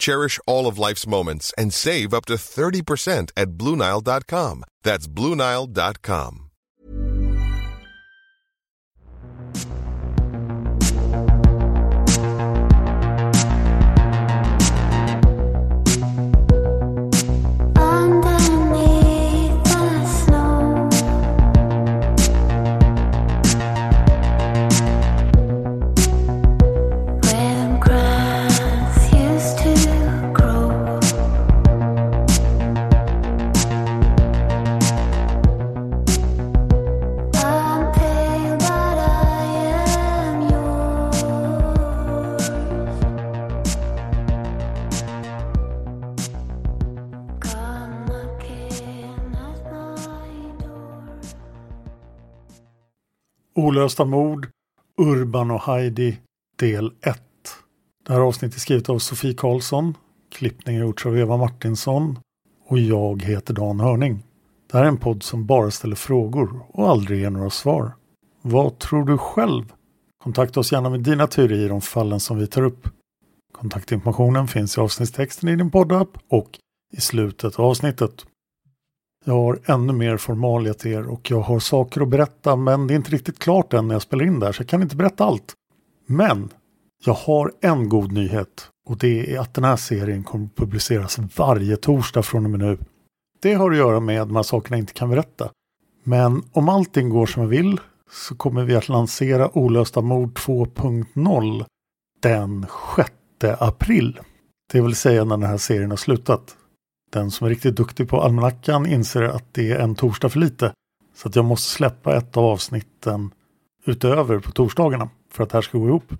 Cherish all of life's moments and save up to 30% at BlueNile.com. That's BlueNile.com. Olösta mord, Urban och Heidi del 1. Det här avsnittet är skrivet av Sofie Karlsson, klippning har gjorts av Eva Martinsson och jag heter Dan Hörning. Det här är en podd som bara ställer frågor och aldrig ger några svar. Vad tror du själv? Kontakta oss gärna med dina teorier om fallen som vi tar upp. Kontaktinformationen finns i avsnittstexten i din poddapp och i slutet av avsnittet. Jag har ännu mer formalia till er och jag har saker att berätta men det är inte riktigt klart än när jag spelar in där så jag kan inte berätta allt. Men jag har en god nyhet och det är att den här serien kommer att publiceras varje torsdag från och med nu. Det har att göra med de här sakerna jag inte kan berätta. Men om allting går som jag vill så kommer vi att lansera Olösta mord 2.0 den 6 april. Det vill säga när den här serien har slutat. Den som är riktigt duktig på almanackan inser att det är en torsdag för lite. Så att jag måste släppa ett av avsnitten utöver på torsdagarna för att det här ska gå ihop.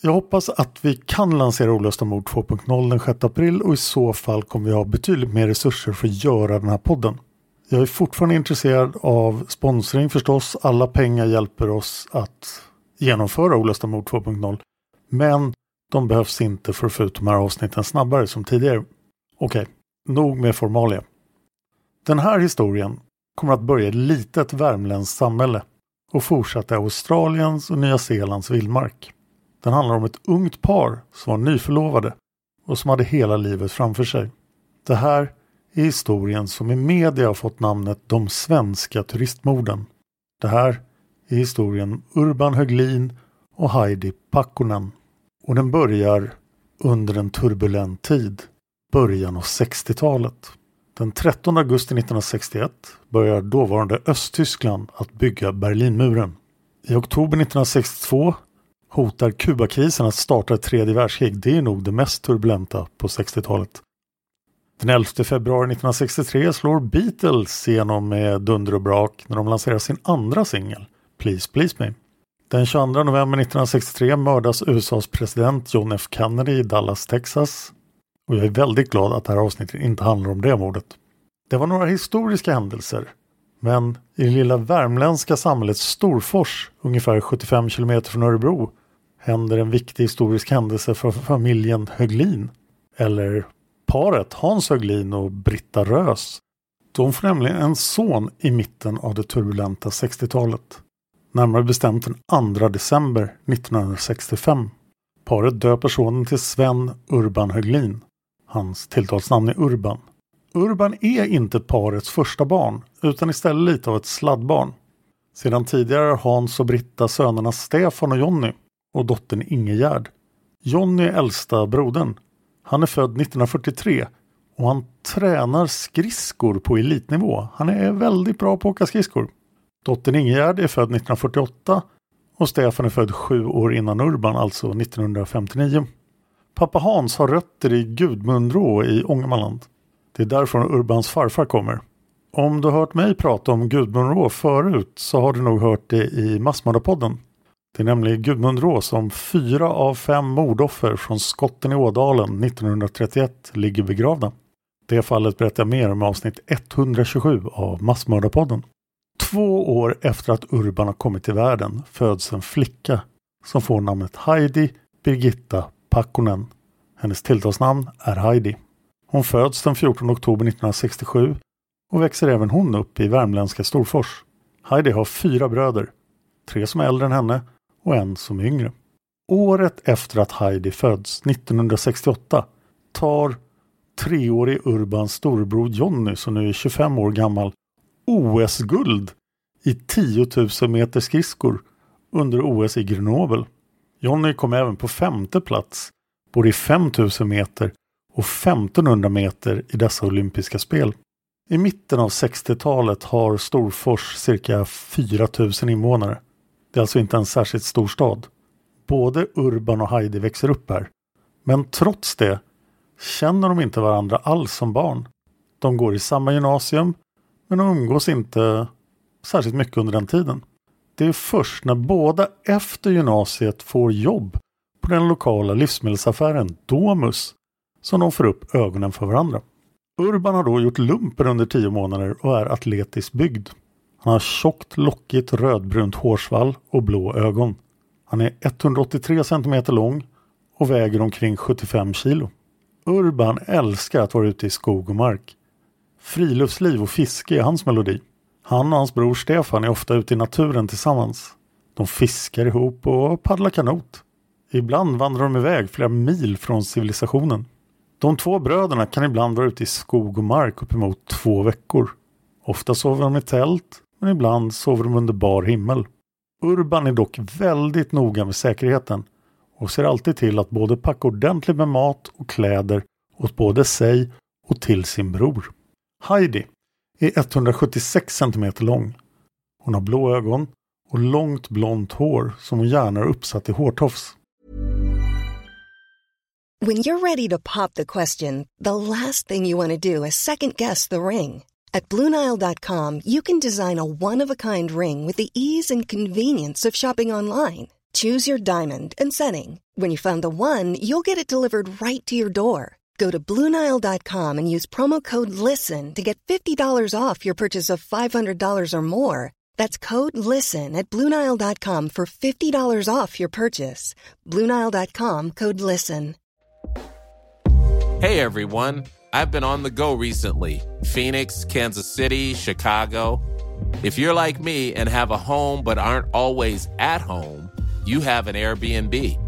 Jag hoppas att vi kan lansera Olösta mord 2.0 den 6 april och i så fall kommer vi ha betydligt mer resurser för att göra den här podden. Jag är fortfarande intresserad av sponsring förstås. Alla pengar hjälper oss att genomföra Olösta mord 2.0. Men de behövs inte för att få ut de här avsnitten snabbare som tidigare. Okej, nog med formalia. Den här historien kommer att börja i ett litet värmländskt samhälle och fortsätta i Australiens och Nya Zeelands vildmark. Den handlar om ett ungt par som var nyförlovade och som hade hela livet framför sig. Det här är historien som i media har fått namnet de svenska turistmorden. Det här är historien Urban Höglin och Heidi Pakkonen. Och den börjar under en turbulent tid, början av 60-talet. Den 13 augusti 1961 börjar dåvarande Östtyskland att bygga Berlinmuren. I oktober 1962 hotar Kubakrisen att starta ett tredje världskrig. Det är nog det mest turbulenta på 60-talet. Den 11 februari 1963 slår Beatles igenom med dunder och brak när de lanserar sin andra singel, Please Please Me. Den 22 november 1963 mördas USAs president John F Kennedy i Dallas, Texas. Och jag är väldigt glad att det här avsnittet inte handlar om det mordet. Det var några historiska händelser. Men i det lilla värmländska samhället Storfors, ungefär 75 kilometer från Örebro, händer en viktig historisk händelse för familjen Höglin. Eller paret Hans Höglin och Britta Rös. De får nämligen en son i mitten av det turbulenta 60-talet. Närmare bestämt den 2 december 1965. Paret döper sonen till Sven Urban Höglin. Hans tilltalsnamn är Urban. Urban är inte parets första barn utan istället lite av ett sladdbarn. Sedan tidigare har Hans och Britta sönerna Stefan och Jonny och dottern Ingegärd. Jonny är äldsta brodern. Han är född 1943 och han tränar skridskor på elitnivå. Han är väldigt bra på att åka skridskor. Dottern Ingegärd är född 1948 och Stefan är född sju år innan Urban, alltså 1959. Pappa Hans har rötter i Gudmundrå i Ångermanland. Det är därifrån Urbans farfar kommer. Om du har hört mig prata om Gudmundrå förut så har du nog hört det i Massmördarpodden. Det är nämligen Gudmundrå som fyra av fem mordoffer från skotten i Ådalen 1931 ligger begravda. Det fallet berättar jag mer om i avsnitt 127 av Massmördarpodden. Två år efter att Urban har kommit till världen föds en flicka som får namnet Heidi Birgitta Pakkonen. Hennes tilltalsnamn är Heidi. Hon föds den 14 oktober 1967 och växer även hon upp i värmländska Storfors. Heidi har fyra bröder, tre som är äldre än henne och en som är yngre. Året efter att Heidi föds, 1968, tar treårig Urbans storebror Jonny, som nu är 25 år gammal, OS-guld i 10 000 meter skridskor under OS i Grenoble. Jonny kom även på femte plats både i 5000 meter och 1500 meter i dessa olympiska spel. I mitten av 60-talet har Storfors cirka 4000 invånare. Det är alltså inte en särskilt stor stad. Både Urban och Heidi växer upp här. Men trots det känner de inte varandra alls som barn. De går i samma gymnasium men de umgås inte särskilt mycket under den tiden. Det är först när båda efter gymnasiet får jobb på den lokala livsmedelsaffären Domus som de får upp ögonen för varandra. Urban har då gjort lumpen under tio månader och är atletiskt byggd. Han har tjockt, lockigt rödbrunt hårsvall och blå ögon. Han är 183 cm lång och väger omkring 75 kilo. Urban älskar att vara ute i skog och mark. Friluftsliv och fiske är hans melodi. Han och hans bror Stefan är ofta ute i naturen tillsammans. De fiskar ihop och paddlar kanot. Ibland vandrar de iväg flera mil från civilisationen. De två bröderna kan ibland vara ute i skog och mark uppemot två veckor. Ofta sover de i tält, men ibland sover de under bar himmel. Urban är dock väldigt noga med säkerheten och ser alltid till att både packa ordentligt med mat och kläder åt både sig och till sin bror. Heidi är 176 cm lång. Hon har blå ögon och långt blont hår som hon gärna har uppsatt i hårtofs. When you're ready to pop the question, the last thing you want to do is second guess the ring. At Bluenile.com, you can design a one of a kind ring with the ease and convenience of shopping online. Choose your diamond and setting. When you find the one, you'll get it delivered right to your door. Go to Bluenile.com and use promo code LISTEN to get $50 off your purchase of $500 or more. That's code LISTEN at Bluenile.com for $50 off your purchase. Bluenile.com code LISTEN. Hey everyone, I've been on the go recently Phoenix, Kansas City, Chicago. If you're like me and have a home but aren't always at home, you have an Airbnb.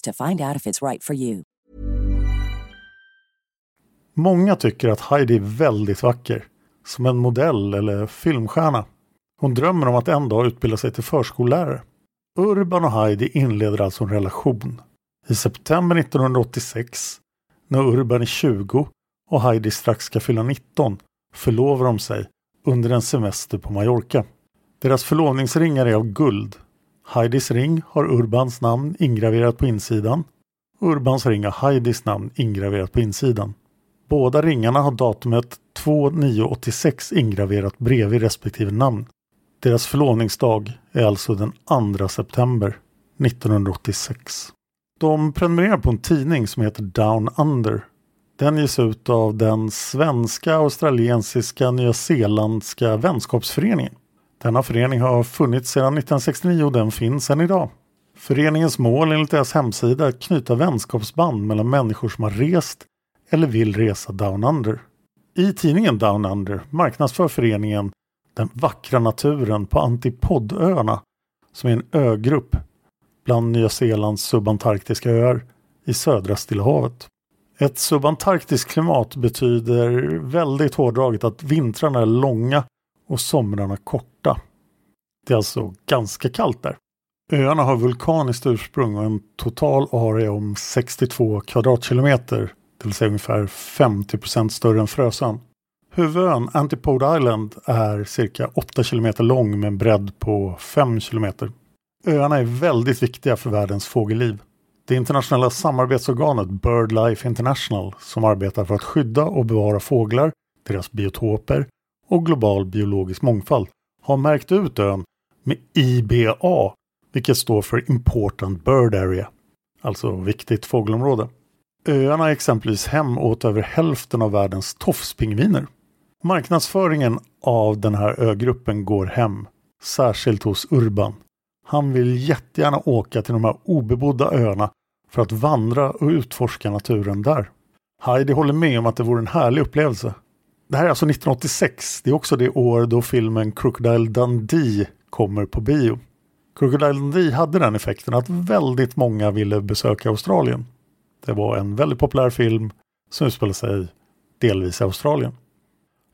to find out if it's right for you. Många tycker att Heidi är väldigt vacker. Som en modell eller filmstjärna. Hon drömmer om att en dag utbilda sig till förskollärare. Urban och Heidi inleder alltså en relation. I september 1986, när Urban är 20 och Heidi strax ska fylla 19, förlovar de sig under en semester på Mallorca. Deras förlovningsringar är av guld. Heidis ring har Urbans namn ingraverat på insidan. Urbans ring har Heidis namn ingraverat på insidan. Båda ringarna har datumet 2986 ingraverat bredvid respektive namn. Deras förlovningsdag är alltså den 2 september 1986. De prenumererar på en tidning som heter Down Under. Den ges ut av den svenska, australiensiska, nyzeeländska vänskapsföreningen. Denna förening har funnits sedan 1969 och den finns än idag. Föreningens mål enligt deras hemsida är att knyta vänskapsband mellan människor som har rest eller vill resa Down Under. I tidningen Down Under marknadsför föreningen den vackra naturen på Antipodöarna som är en ögrupp bland Nya Zeelands subantarktiska öar i södra Stilla havet. Ett subantarktiskt klimat betyder väldigt hårdraget att vintrarna är långa och somrarna korta. Det är alltså ganska kallt där. Öarna har vulkaniskt ursprung och en total area om 62 kvadratkilometer, det vill säga ungefär 50% större än Frösön. Huvudön Antipode Island är cirka 8 kilometer lång med en bredd på 5 kilometer. Öarna är väldigt viktiga för världens fågelliv. Det internationella samarbetsorganet BirdLife International som arbetar för att skydda och bevara fåglar, deras biotoper och global biologisk mångfald har märkt ut ön med IBA, vilket står för Important Bird Area, alltså viktigt fågelområde. Öarna är exempelvis hem åt över hälften av världens tofspingviner. Marknadsföringen av den här ögruppen går hem, särskilt hos Urban. Han vill jättegärna åka till de här obebodda öarna för att vandra och utforska naturen där. Heidi håller med om att det vore en härlig upplevelse. Det här är alltså 1986. Det är också det år då filmen Crocodile Dundee kommer på bio. Crocodile Dundee hade den effekten att väldigt många ville besöka Australien. Det var en väldigt populär film som utspelade sig delvis i Australien.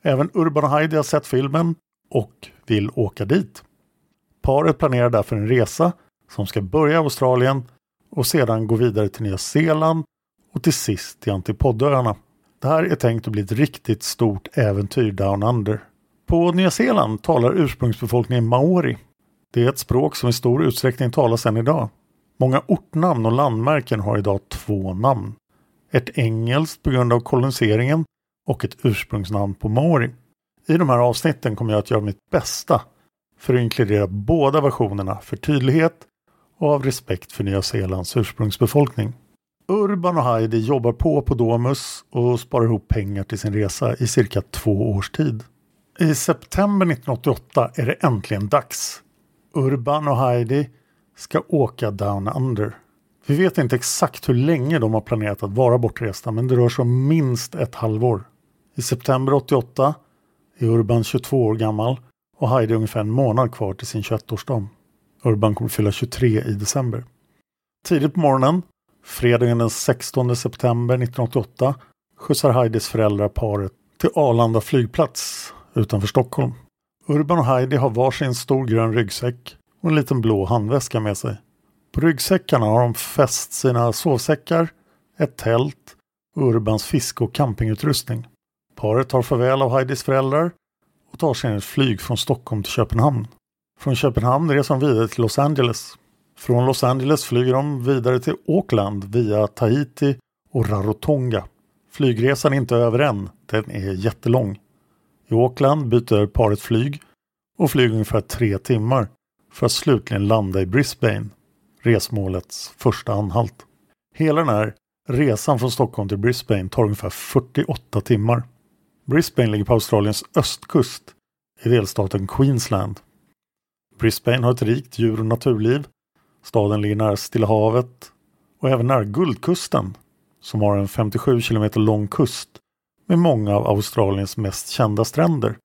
Även Urban och Heidi har sett filmen och vill åka dit. Paret planerar därför en resa som ska börja i Australien och sedan gå vidare till Nya Zeeland och till sist till Antipodöarna. Det här är tänkt att bli ett riktigt stort äventyr down under. På Nya Zeeland talar ursprungsbefolkningen maori. Det är ett språk som i stor utsträckning talas än idag. Många ortnamn och landmärken har idag två namn. Ett engelskt på grund av koloniseringen och ett ursprungsnamn på maori. I de här avsnitten kommer jag att göra mitt bästa för att inkludera båda versionerna för tydlighet och av respekt för Nya Zeelands ursprungsbefolkning. Urban och Heidi jobbar på på Domus och sparar ihop pengar till sin resa i cirka två års tid. I september 1988 är det äntligen dags. Urban och Heidi ska åka Down Under. Vi vet inte exakt hur länge de har planerat att vara bortresta men det rör sig om minst ett halvår. I september 88 är Urban 22 år gammal och Heidi ungefär en månad kvar till sin 21-årsdag. Urban kommer fylla 23 i december. Tidigt på morgonen, fredagen den 16 september 1988, skjutsar Heidis föräldrar paret till Arlanda flygplats utanför Stockholm. Urban och Heidi har varsin stor grön ryggsäck och en liten blå handväska med sig. På ryggsäckarna har de fäst sina sovsäckar, ett tält och Urbans fiske och campingutrustning. Paret tar farväl av Heidis föräldrar och tar sedan ett flyg från Stockholm till Köpenhamn. Från Köpenhamn reser de vidare till Los Angeles. Från Los Angeles flyger de vidare till Auckland via Tahiti och Rarotonga. Flygresan är inte över än, den är jättelång. I Auckland byter paret flyg och flyger ungefär tre timmar för att slutligen landa i Brisbane, resmålets första anhalt. Hela den här resan från Stockholm till Brisbane tar ungefär 48 timmar. Brisbane ligger på Australiens östkust i delstaten Queensland. Brisbane har ett rikt djur och naturliv. Staden ligger nära Stilla havet och även nära Guldkusten som har en 57 km lång kust med många av Australiens mest kända stränder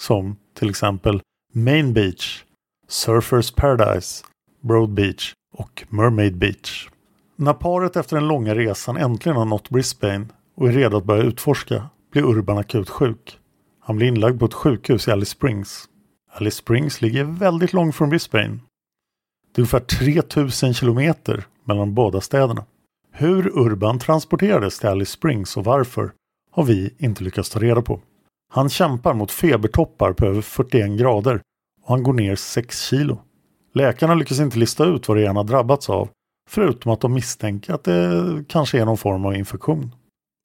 som till exempel Main Beach, Surfers Paradise, Broad Beach och Mermaid Beach. När paret efter den långa resan äntligen har nått Brisbane och är redo att börja utforska blir Urban akut sjuk. Han blir inlagd på ett sjukhus i Alice Springs. Alice Springs ligger väldigt långt från Brisbane. Det är ungefär 3000 kilometer mellan de båda städerna. Hur Urban transporterades till Alice Springs och varför har vi inte lyckats ta reda på. Han kämpar mot febertoppar på över 41 grader och han går ner 6 kilo. Läkarna lyckas inte lista ut vad det är han har drabbats av förutom att de misstänker att det kanske är någon form av infektion.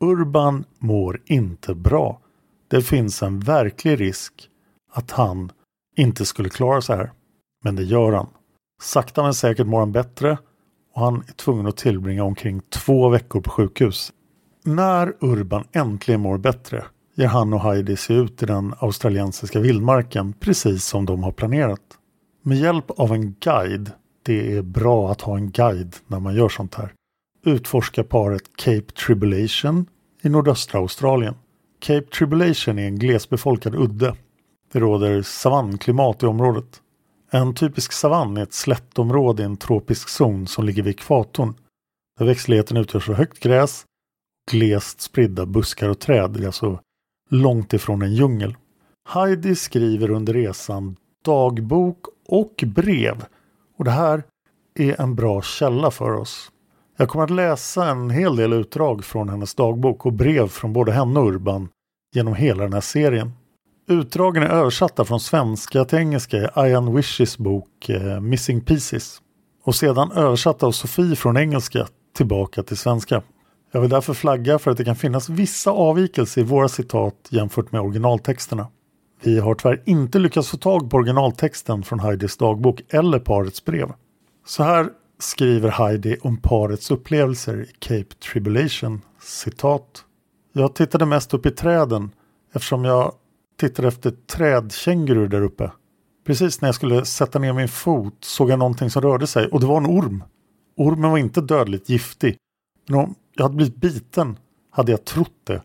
Urban mår inte bra. Det finns en verklig risk att han inte skulle klara sig här. Men det gör han. Sakta men säkert mår han bättre och han är tvungen att tillbringa omkring två veckor på sjukhus. När Urban äntligen mår bättre ger han och Heidi sig ut i den australiensiska vildmarken precis som de har planerat. Med hjälp av en guide, det är bra att ha en guide när man gör sånt här, utforskar paret Cape Tribulation i nordöstra Australien. Cape Tribulation är en glesbefolkad udde. Det råder savannklimat i området. En typisk savann är ett slättområde i en tropisk zon som ligger vid ekvatorn. Där växtligheten utgörs av högt gräs, glest spridda buskar och träd. Det är alltså långt ifrån en djungel. Heidi skriver under resan dagbok och brev. Och det här är en bra källa för oss. Jag kommer att läsa en hel del utdrag från hennes dagbok och brev från både henne och Urban genom hela den här serien. Utdragen är översatta från svenska till engelska i Ian Wishes bok eh, Missing Pieces och sedan översatta av Sofie från engelska tillbaka till svenska. Jag vill därför flagga för att det kan finnas vissa avvikelser i våra citat jämfört med originaltexterna. Vi har tyvärr inte lyckats få tag på originaltexten från Heidis dagbok eller parets brev. Så här skriver Heidi om parets upplevelser i Cape Tribulation. Citat. Jag tittade mest upp i träden eftersom jag tittade efter trädkängurur där uppe. Precis när jag skulle sätta ner min fot såg jag någonting som rörde sig och det var en orm. Ormen var inte dödligt giftig. Men om jag hade blivit biten hade jag trott det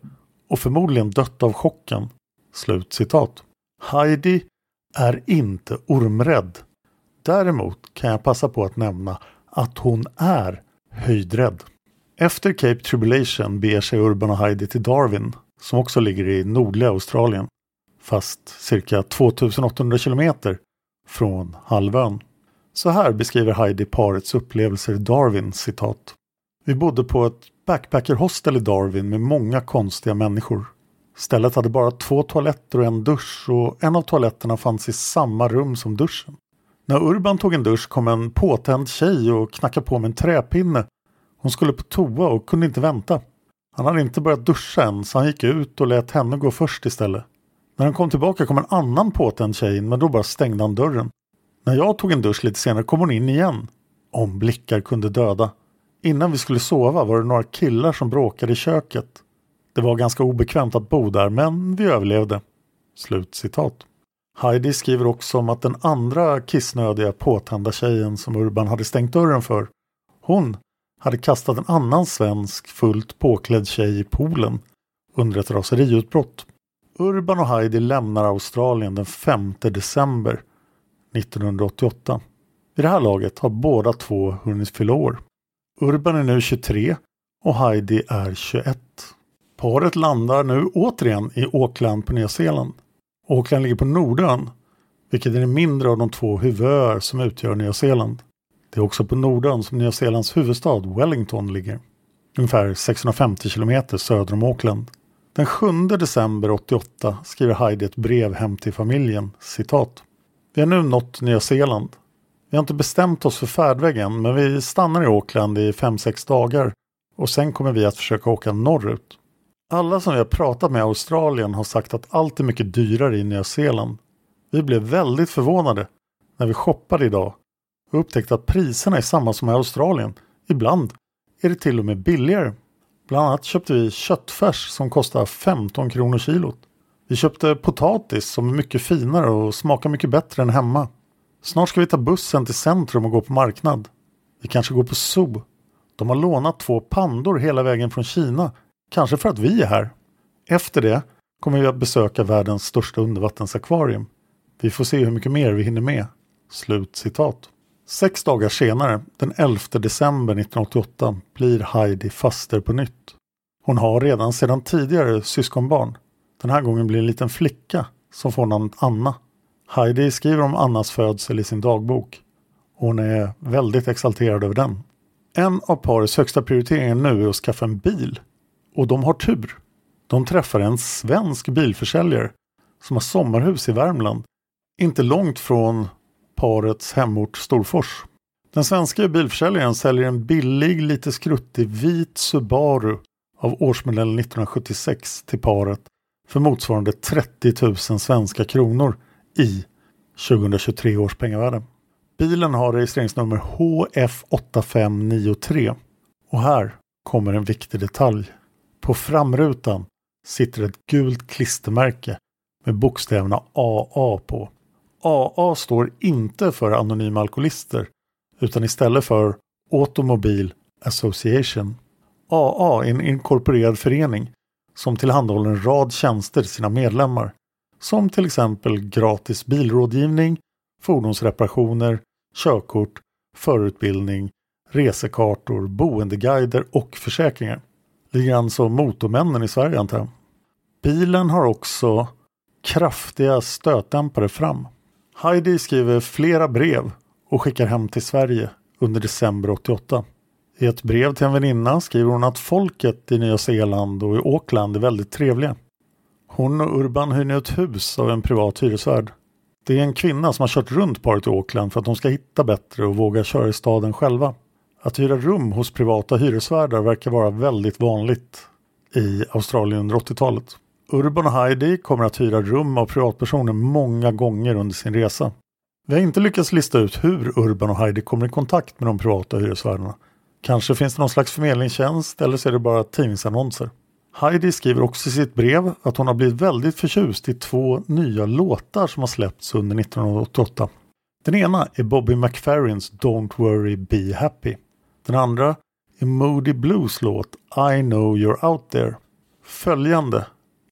och förmodligen dött av chocken. Slut citat. Heidi är inte ormrädd. Däremot kan jag passa på att nämna att hon är höjdrädd. Efter Cape Tribulation beger sig Urban och Heidi till Darwin som också ligger i nordliga Australien fast cirka 2800 kilometer från halvön. Så här beskriver Heidi parets upplevelser i Darwin citat. Vi bodde på ett backpackerhostel i Darwin med många konstiga människor. Stället hade bara två toaletter och en dusch och en av toaletterna fanns i samma rum som duschen. När Urban tog en dusch kom en påtänd tjej och knackade på med en träpinne. Hon skulle på toa och kunde inte vänta. Han hade inte börjat duscha än så han gick ut och lät henne gå först istället. När han kom tillbaka kom en annan påtänd tjej in men då bara stängde han dörren. När jag tog en dusch lite senare kom hon in igen. Om blickar kunde döda. Innan vi skulle sova var det några killar som bråkade i köket. Det var ganska obekvämt att bo där men vi överlevde. Slut citat. Heidi skriver också om att den andra kissnödiga påtända tjejen som Urban hade stängt dörren för, hon hade kastat en annan svensk fullt påklädd tjej i poolen under ett raseriutbrott. Urban och Heidi lämnar Australien den 5 december 1988. Vid det här laget har båda två hunnit fylla år. Urban är nu 23 och Heidi är 21. Paret landar nu återigen i Auckland på Nya Zeeland. Auckland ligger på Nordön, vilket är den mindre av de två huvudöar som utgör Nya Zeeland. Det är också på Nordön som Nya Zeelands huvudstad Wellington ligger. Ungefär 650 kilometer söder om Auckland. Den 7 december 88 skriver Heidi ett brev hem till familjen. Citat. Vi har nu nått Nya Zeeland. Vi har inte bestämt oss för färdväg än men vi stannar i Auckland i 5-6 dagar och sen kommer vi att försöka åka norrut. Alla som vi har pratat med i Australien har sagt att allt är mycket dyrare i Nya Zeeland. Vi blev väldigt förvånade när vi shoppade idag och upptäckte att priserna är samma som i Australien. Ibland är det till och med billigare. Bland annat köpte vi köttfärs som kostar 15 kronor kilot. Vi köpte potatis som är mycket finare och smakar mycket bättre än hemma. Snart ska vi ta bussen till centrum och gå på marknad. Vi kanske går på zoo. De har lånat två pandor hela vägen från Kina. Kanske för att vi är här. Efter det kommer vi att besöka världens största undervattensakvarium. Vi får se hur mycket mer vi hinner med. Slut citat. Sex dagar senare, den 11 december 1988, blir Heidi faster på nytt. Hon har redan sedan tidigare syskonbarn. Den här gången blir det en liten flicka som får namnet Anna. Heidi skriver om Annas födsel i sin dagbok. Hon är väldigt exalterad över den. En av parets högsta prioriteringar nu är att skaffa en bil. Och de har tur. De träffar en svensk bilförsäljare som har sommarhus i Värmland. Inte långt från parets hemort Storfors. Den svenska bilförsäljaren säljer en billig, lite skruttig vit Subaru av årsmodell 1976 till paret för motsvarande 30 000 svenska kronor i 2023 års pengavärde. Bilen har registreringsnummer HF8593 och här kommer en viktig detalj. På framrutan sitter ett gult klistermärke med bokstäverna AA på. AA står inte för anonyma alkoholister utan istället för Automobile Association. AA är en inkorporerad förening som tillhandahåller en rad tjänster till sina medlemmar som till exempel gratis bilrådgivning, fordonsreparationer, körkort, förutbildning, resekartor, boendeguider och försäkringar. Lite grann som Motormännen i Sverige antar jag. Bilen har också kraftiga stötdämpare fram. Heidi skriver flera brev och skickar hem till Sverige under december 88. I ett brev till en väninna skriver hon att folket i Nya Zeeland och i Auckland är väldigt trevliga. Hon och Urban hyr nu ett hus av en privat hyresvärd. Det är en kvinna som har kört runt paret i Auckland för att de ska hitta bättre och våga köra i staden själva. Att hyra rum hos privata hyresvärdar verkar vara väldigt vanligt i Australien under 80-talet. Urban och Heidi kommer att hyra rum av privatpersoner många gånger under sin resa. Vi har inte lyckats lista ut hur Urban och Heidi kommer i kontakt med de privata hyresvärdarna. Kanske finns det någon slags förmedlingstjänst eller så är det bara tidningsannonser. Heidi skriver också i sitt brev att hon har blivit väldigt förtjust i två nya låtar som har släppts under 1988. Den ena är Bobby McFerrins Don't Worry Be Happy. Den andra är Moody Blues låt I Know You're Out There. Följande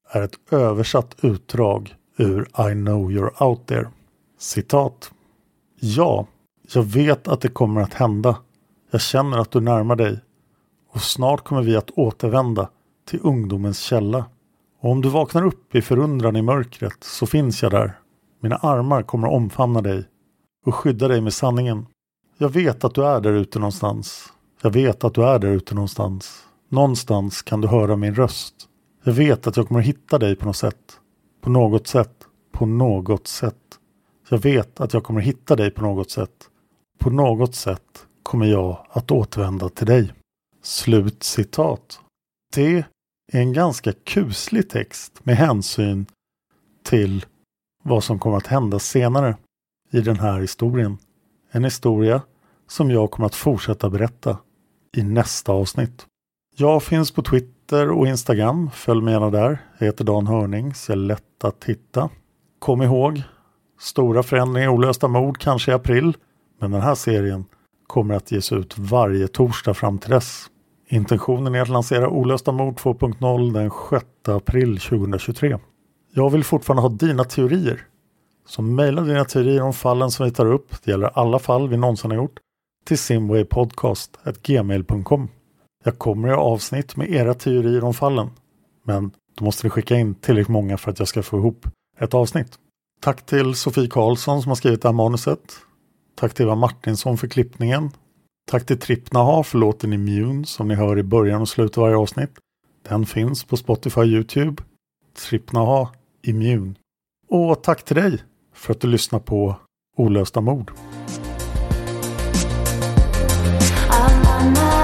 är ett översatt utdrag ur I Know You're Out There. Citat. Ja, jag vet att det kommer att hända. Jag känner att du närmar dig. Och snart kommer vi att återvända till ungdomens källa. Och om du vaknar upp i förundran i mörkret så finns jag där. Mina armar kommer att omfamna dig och skydda dig med sanningen. Jag vet att du är där ute någonstans. Jag vet att du är där ute någonstans. Någonstans kan du höra min röst. Jag vet att jag kommer att hitta dig på något sätt. På något sätt. På något sätt. Jag vet att jag kommer att hitta dig på något sätt. På något sätt kommer jag att återvända till dig. Slut citat. Det är en ganska kuslig text med hänsyn till vad som kommer att hända senare i den här historien. En historia som jag kommer att fortsätta berätta i nästa avsnitt. Jag finns på Twitter och Instagram. Följ mig gärna där. Jag heter Dan Hörning så är lätt att hitta. Kom ihåg, stora förändringar, olösta mord kanske i april. Men den här serien kommer att ges ut varje torsdag fram till dess. Intentionen är att lansera Olösta mord 2.0 den 6 april 2023. Jag vill fortfarande ha dina teorier. Så mejla dina teorier om fallen som vi tar upp, det gäller alla fall vi någonsin har gjort, till simwaypodcast.gmail.com. Jag kommer göra avsnitt med era teorier om fallen, men då måste ni skicka in tillräckligt många för att jag ska få ihop ett avsnitt. Tack till Sofie Karlsson som har skrivit det här manuset. Tack till Eva Martinsson för klippningen. Tack till Trippnaha för låten Immune som ni hör i början och slutet av varje avsnitt. Den finns på Spotify och Youtube. Trippnaha Immune. Och tack till dig för att du lyssnar på Olösta mord. I'm